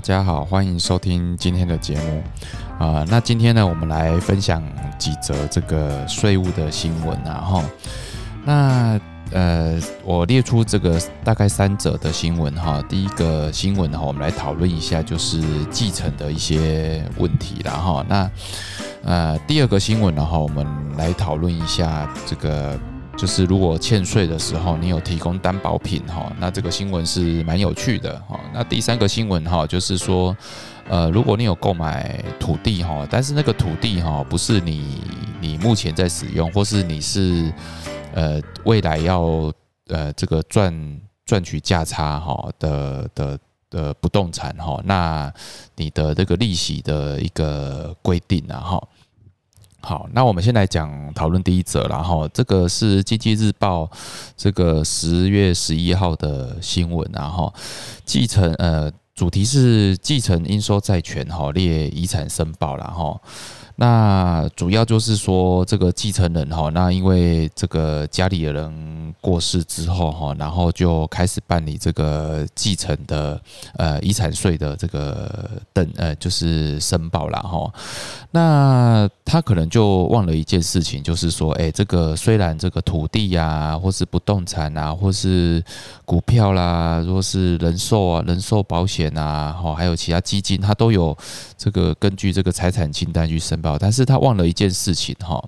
大家好，欢迎收听今天的节目啊。那今天呢，我们来分享几则这个税务的新闻啊。哈，那呃，我列出这个大概三则的新闻哈。第一个新闻哈，我们来讨论一下就是继承的一些问题了哈。那呃，第二个新闻的话，我们来讨论一下这个。就是如果欠税的时候，你有提供担保品哈，那这个新闻是蛮有趣的哈。那第三个新闻哈，就是说，呃，如果你有购买土地哈，但是那个土地哈不是你你目前在使用，或是你是呃未来要呃这个赚赚取价差哈的的的不动产哈，那你的这个利息的一个规定啊哈。好，那我们先来讲讨论第一则，然后这个是经济日报这个十月十一号的新闻，然后继承呃主题是继承应收债权哈列遗产申报，然后。那主要就是说，这个继承人哈，那因为这个家里的人过世之后哈，然后就开始办理这个继承的呃遗产税的这个等呃就是申报了哈。那他可能就忘了一件事情，就是说，哎，这个虽然这个土地呀，或是不动产啊，或是股票啦，如果是人寿啊、人寿保险啊，哈，还有其他基金，它都有这个根据这个财产清单去申报。但是他忘了一件事情哈，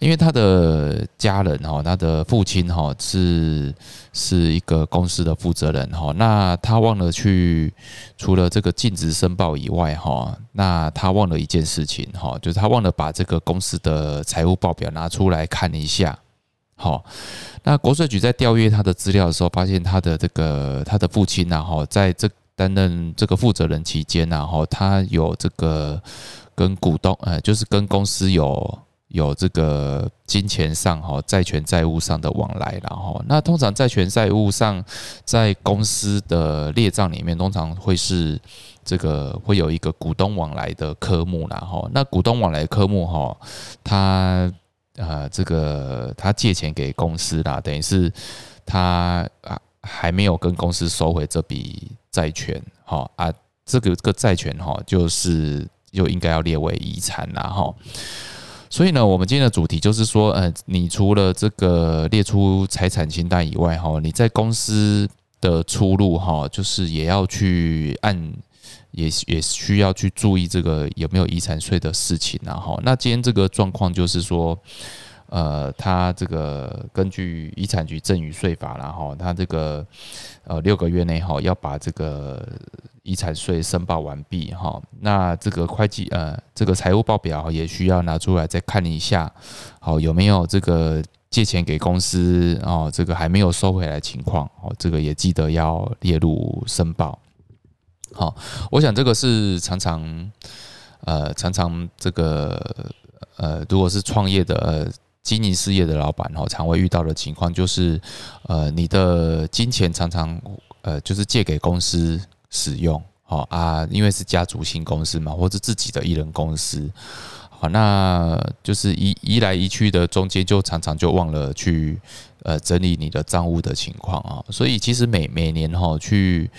因为他的家人哈，他的父亲哈是是一个公司的负责人哈，那他忘了去除了这个尽职申报以外哈，那他忘了一件事情哈，就是他忘了把这个公司的财务报表拿出来看一下。好，那国税局在调阅他的资料的时候，发现他的这个他的父亲呐哈，在这担任这个负责人期间呐哈，他有这个。跟股东，呃，就是跟公司有有这个金钱上哈，债权债务上的往来，然后那通常债权债务上，在公司的列账里面，通常会是这个会有一个股东往来的科目，然后那股东往来科目哈，他呃这个他借钱给公司啦，等于是他啊还没有跟公司收回这笔债权，哈啊这个这个债权哈就是。就应该要列为遗产啦，哈。所以呢，我们今天的主题就是说，呃，你除了这个列出财产清单以外，哈，你在公司的出路，哈，就是也要去按，也也需要去注意这个有没有遗产税的事情，然后，那今天这个状况就是说，呃，他这个根据遗产局赠与税法，然后他这个呃六个月内，哈，要把这个。遗产税申报完毕，哈，那这个会计呃，这个财务报表也需要拿出来再看一下，好有没有这个借钱给公司哦，这个还没有收回来情况，哦，这个也记得要列入申报。好，我想这个是常常呃常常这个呃，如果是创业的呃经营事业的老板哦，常会遇到的情况，就是呃你的金钱常常呃就是借给公司。使用好啊，因为是家族型公司嘛，或者自己的艺人公司，好，那就是移移来移去的中间，就常常就忘了去呃整理你的账务的情况啊，所以其实每每年哈去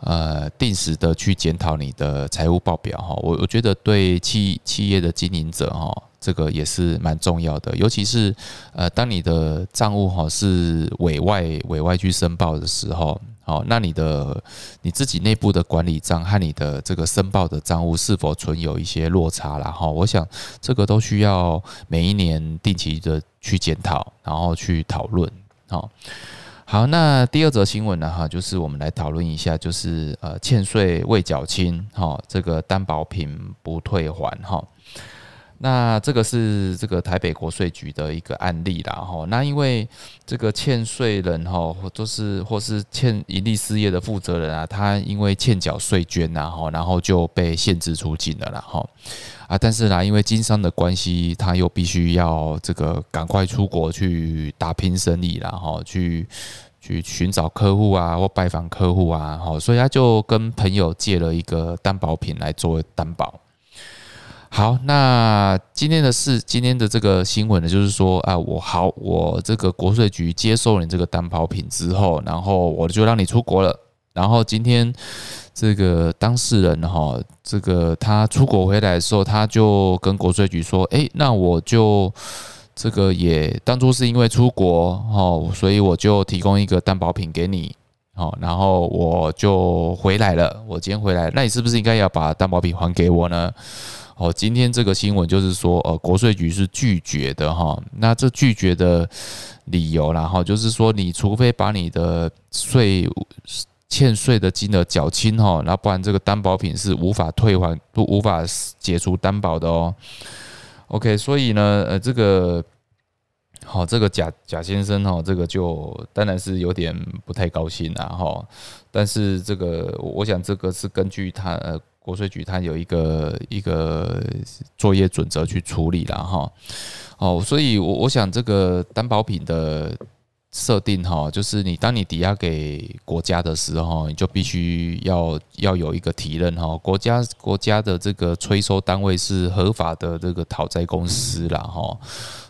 呃定时的去检讨你的财务报表哈，我我觉得对企企业的经营者哈，这个也是蛮重要的，尤其是呃当你的账务哈是委外委外去申报的时候。好，那你的你自己内部的管理账和你的这个申报的账务是否存有一些落差了？哈，我想这个都需要每一年定期的去检讨，然后去讨论。好，好，那第二则新闻呢？哈，就是我们来讨论一下，就是呃，欠税未缴清，哈，这个担保品不退还，哈。那这个是这个台北国税局的一个案例啦，哈。那因为这个欠税人哈，或都是或是欠盈利事业的负责人啊，他因为欠缴税捐呐，哈，然后就被限制出境了啦，哈。啊，但是呢，因为经商的关系，他又必须要这个赶快出国去打拼生意然后去去寻找客户啊，或拜访客户啊，哈，所以他就跟朋友借了一个担保品来做担保。好，那今天的事，今天的这个新闻呢，就是说啊，我好，我这个国税局接受你这个担保品之后，然后我就让你出国了。然后今天这个当事人哈，这个他出国回来的时候，他就跟国税局说：“诶，那我就这个也当初是因为出国哈，所以我就提供一个担保品给你，好，然后我就回来了。我今天回来，那你是不是应该要把担保品还给我呢？”哦，今天这个新闻就是说，呃，国税局是拒绝的哈。那这拒绝的理由，然后就是说，你除非把你的税欠税的金额缴清哈，那不然这个担保品是无法退还，不无法解除担保的哦。OK，所以呢，呃，这个好，这个贾贾先生哈，这个就当然是有点不太高兴了哈。但是这个，我想这个是根据他呃。国税局它有一个一个作业准则去处理了哈，哦，所以我我想这个担保品的设定哈，就是你当你抵押给国家的时候，你就必须要要有一个提认哈，国家国家的这个催收单位是合法的这个讨债公司了哈，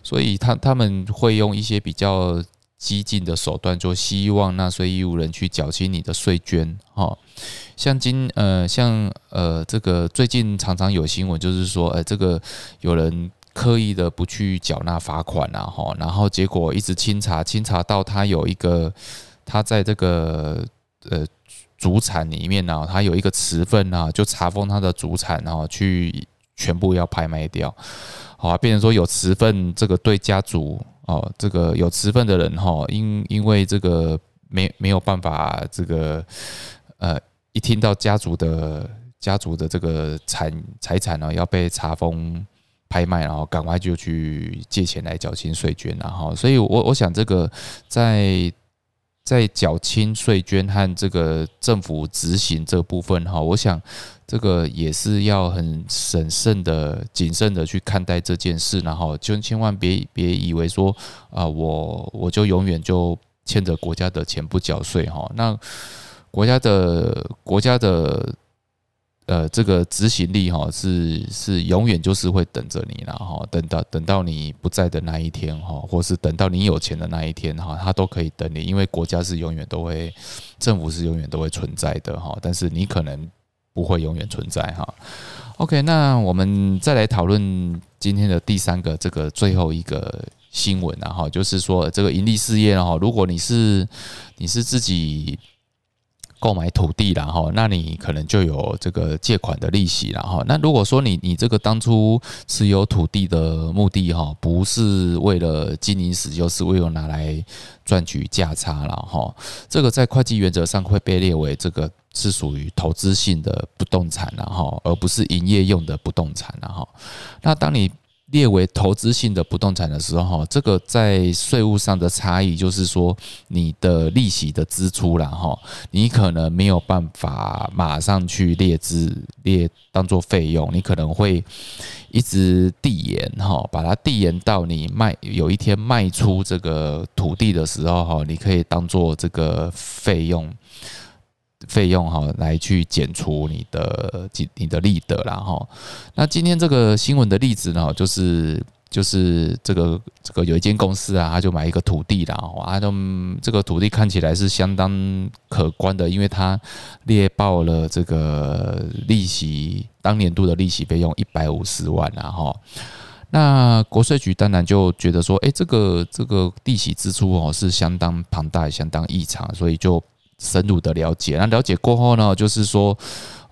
所以他他们会用一些比较激进的手段，就希望纳税义务人去缴清你的税捐哈。像今呃像呃这个最近常常有新闻，就是说，呃这个有人刻意的不去缴纳罚款啊，哈，然后结果一直清查，清查到他有一个他在这个呃主产里面呢，他有一个持份啊，就查封他的主产，然后去全部要拍卖掉，好啊，变成说有持份这个对家族哦，这个有持份的人哈，因因为这个没没有办法这个呃。一听到家族的家族的这个产财产呢要被查封拍卖，然后赶快就去借钱来缴清税捐，然后，所以我我想这个在在缴清税捐和这个政府执行这部分哈，我想这个也是要很审慎的、谨慎的去看待这件事，然后就千万别别以为说啊，我我就永远就欠着国家的钱不缴税哈，那。国家的国家的呃，这个执行力哈，是是永远就是会等着你了哈，等到等到你不在的那一天哈，或是等到你有钱的那一天哈，他都可以等你，因为国家是永远都会，政府是永远都会存在的哈，但是你可能不会永远存在哈。OK，那我们再来讨论今天的第三个这个最后一个新闻啊哈，就是说这个盈利事业哈，如果你是你是自己。购买土地然后那你可能就有这个借款的利息然后那如果说你你这个当初持有土地的目的哈，不是为了经营使用，是为了拿来赚取价差了哈，这个在会计原则上会被列为这个是属于投资性的不动产然后而不是营业用的不动产然后那当你。列为投资性的不动产的时候，哈，这个在税务上的差异就是说，你的利息的支出了哈，你可能没有办法马上去列支列当做费用，你可能会一直递延哈，把它递延到你卖有一天卖出这个土地的时候哈，你可以当做这个费用。费用哈，来去减除你的你你的利得啦哈。那今天这个新闻的例子呢，就是就是这个这个有一间公司啊，他就买一个土地啦，啊，都这个土地看起来是相当可观的，因为他列报了这个利息当年度的利息费用一百五十万啊哈。那国税局当然就觉得说，哎，这个这个利息支出哦是相当庞大、相当异常，所以就。深入的了解，那了解过后呢，就是说，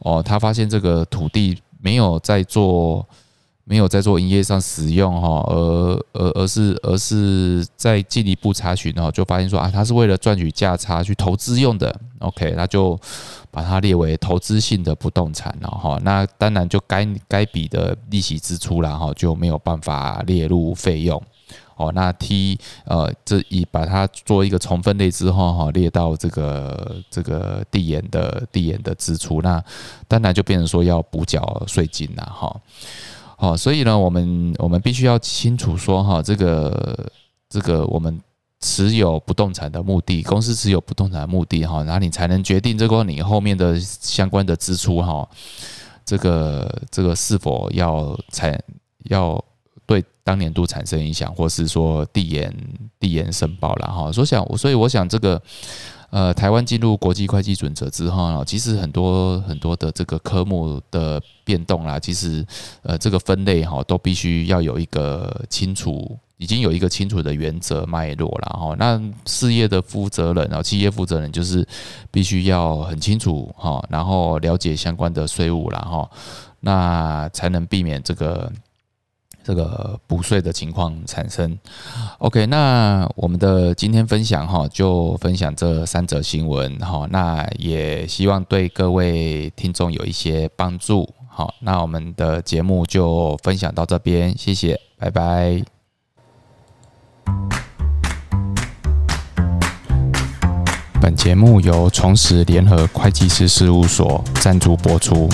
哦，他发现这个土地没有在做，没有在做营业上使用哈，而而而是而是在进一步查询哦，就发现说啊，他是为了赚取价差去投资用的，OK，那就把它列为投资性的不动产了哈，那当然就该该笔的利息支出了哈，就没有办法列入费用。哦，那 T 呃，这一把它做一个重分类之后哈，列到这个这个递延的递延的支出，那当然就变成说要补缴税金了哈。好，所以呢，我们我们必须要清楚说哈，这个这个我们持有不动产的目的，公司持有不动产的目的哈，然后你才能决定这个你后面的相关的支出哈，这个这个是否要才要。对当年度产生影响，或是说递延递延申报了哈，所以想，所以我想这个呃，台湾进入国际会计准则之后呢，其实很多很多的这个科目的变动啦，其实呃，这个分类哈，都必须要有一个清楚，已经有一个清楚的原则脉络了哈。那事业的负责人啊，企业负责人就是必须要很清楚哈，然后了解相关的税务了哈，那才能避免这个。这个补税的情况产生，OK，那我们的今天分享哈，就分享这三则新闻哈，那也希望对各位听众有一些帮助。好，那我们的节目就分享到这边，谢谢，拜拜。本节目由重实联合会计师事务所赞助播出。